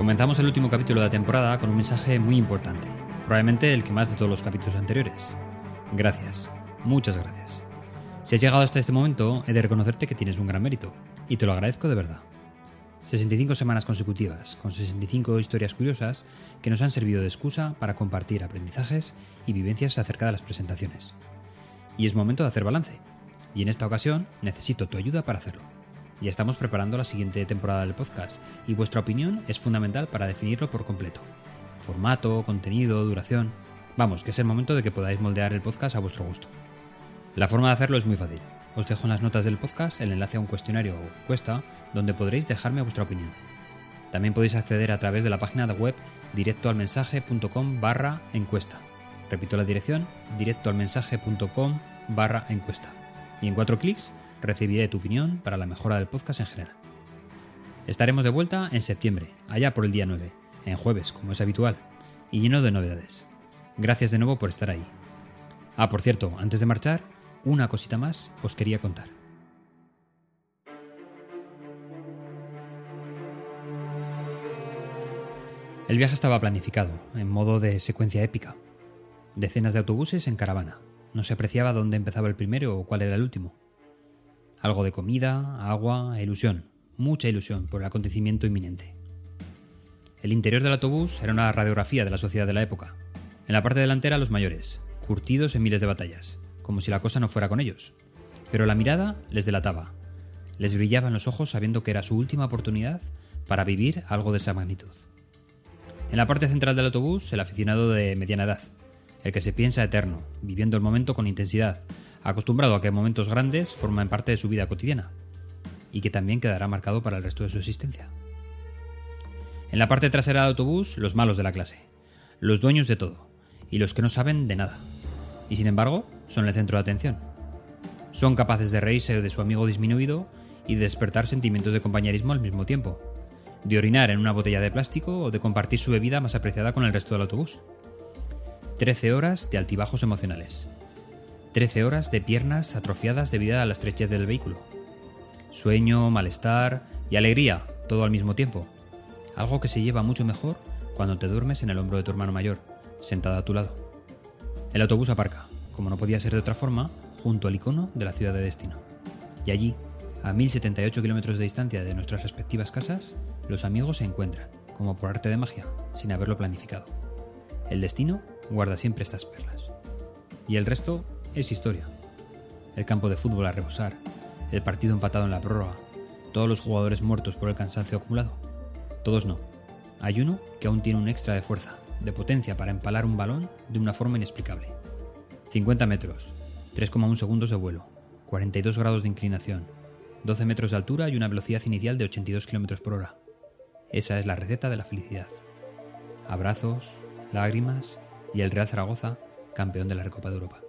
Comenzamos el último capítulo de la temporada con un mensaje muy importante, probablemente el que más de todos los capítulos anteriores. Gracias, muchas gracias. Si has llegado hasta este momento, he de reconocerte que tienes un gran mérito, y te lo agradezco de verdad. 65 semanas consecutivas, con 65 historias curiosas que nos han servido de excusa para compartir aprendizajes y vivencias acerca de las presentaciones. Y es momento de hacer balance, y en esta ocasión necesito tu ayuda para hacerlo. Ya estamos preparando la siguiente temporada del podcast y vuestra opinión es fundamental para definirlo por completo. Formato, contenido, duración. Vamos, que es el momento de que podáis moldear el podcast a vuestro gusto. La forma de hacerlo es muy fácil. Os dejo en las notas del podcast el enlace a un cuestionario o encuesta donde podréis dejarme vuestra opinión. También podéis acceder a través de la página de web directoalmensaje.com barra encuesta. Repito la dirección, directoalmensaje.com barra encuesta. Y en cuatro clics recibiré tu opinión para la mejora del podcast en general. Estaremos de vuelta en septiembre, allá por el día 9, en jueves, como es habitual, y lleno de novedades. Gracias de nuevo por estar ahí. Ah, por cierto, antes de marchar, una cosita más os quería contar. El viaje estaba planificado, en modo de secuencia épica. Decenas de autobuses en caravana. No se apreciaba dónde empezaba el primero o cuál era el último. Algo de comida, agua ilusión, mucha ilusión por el acontecimiento inminente. El interior del autobús era una radiografía de la sociedad de la época. En la parte delantera los mayores, curtidos en miles de batallas, como si la cosa no fuera con ellos. Pero la mirada les delataba. Les brillaban los ojos sabiendo que era su última oportunidad para vivir algo de esa magnitud. En la parte central del autobús, el aficionado de mediana edad, el que se piensa eterno, viviendo el momento con intensidad, acostumbrado a que momentos grandes forman parte de su vida cotidiana, y que también quedará marcado para el resto de su existencia. En la parte trasera del autobús, los malos de la clase, los dueños de todo, y los que no saben de nada, y sin embargo son el centro de atención. Son capaces de reírse de su amigo disminuido y de despertar sentimientos de compañerismo al mismo tiempo, de orinar en una botella de plástico o de compartir su bebida más apreciada con el resto del autobús. Trece horas de altibajos emocionales, Trece horas de piernas atrofiadas debido a la estrechez del vehículo. Sueño, malestar y alegría, todo al mismo tiempo. Algo que se lleva mucho mejor cuando te duermes en el hombro de tu hermano mayor, sentado a tu lado. El autobús aparca, como no podía ser de otra forma, junto al icono de la ciudad de destino. Y allí, a 1078 kilómetros de distancia de nuestras respectivas casas, los amigos se encuentran, como por arte de magia, sin haberlo planificado. El destino guarda siempre estas perlas. Y el resto es historia. El campo de fútbol a rebosar, el partido empatado en la prórroga, todos los jugadores muertos por el cansancio acumulado. Todos no. Hay uno que aún tiene un extra de fuerza, de potencia para empalar un balón de una forma inexplicable. 50 metros, 3,1 segundos de vuelo, 42 grados de inclinación, 12 metros de altura y una velocidad inicial de 82 km por hora. Esa es la receta de la felicidad. Abrazos, lágrimas y el Real Zaragoza, campeón de la Recopa de Europa.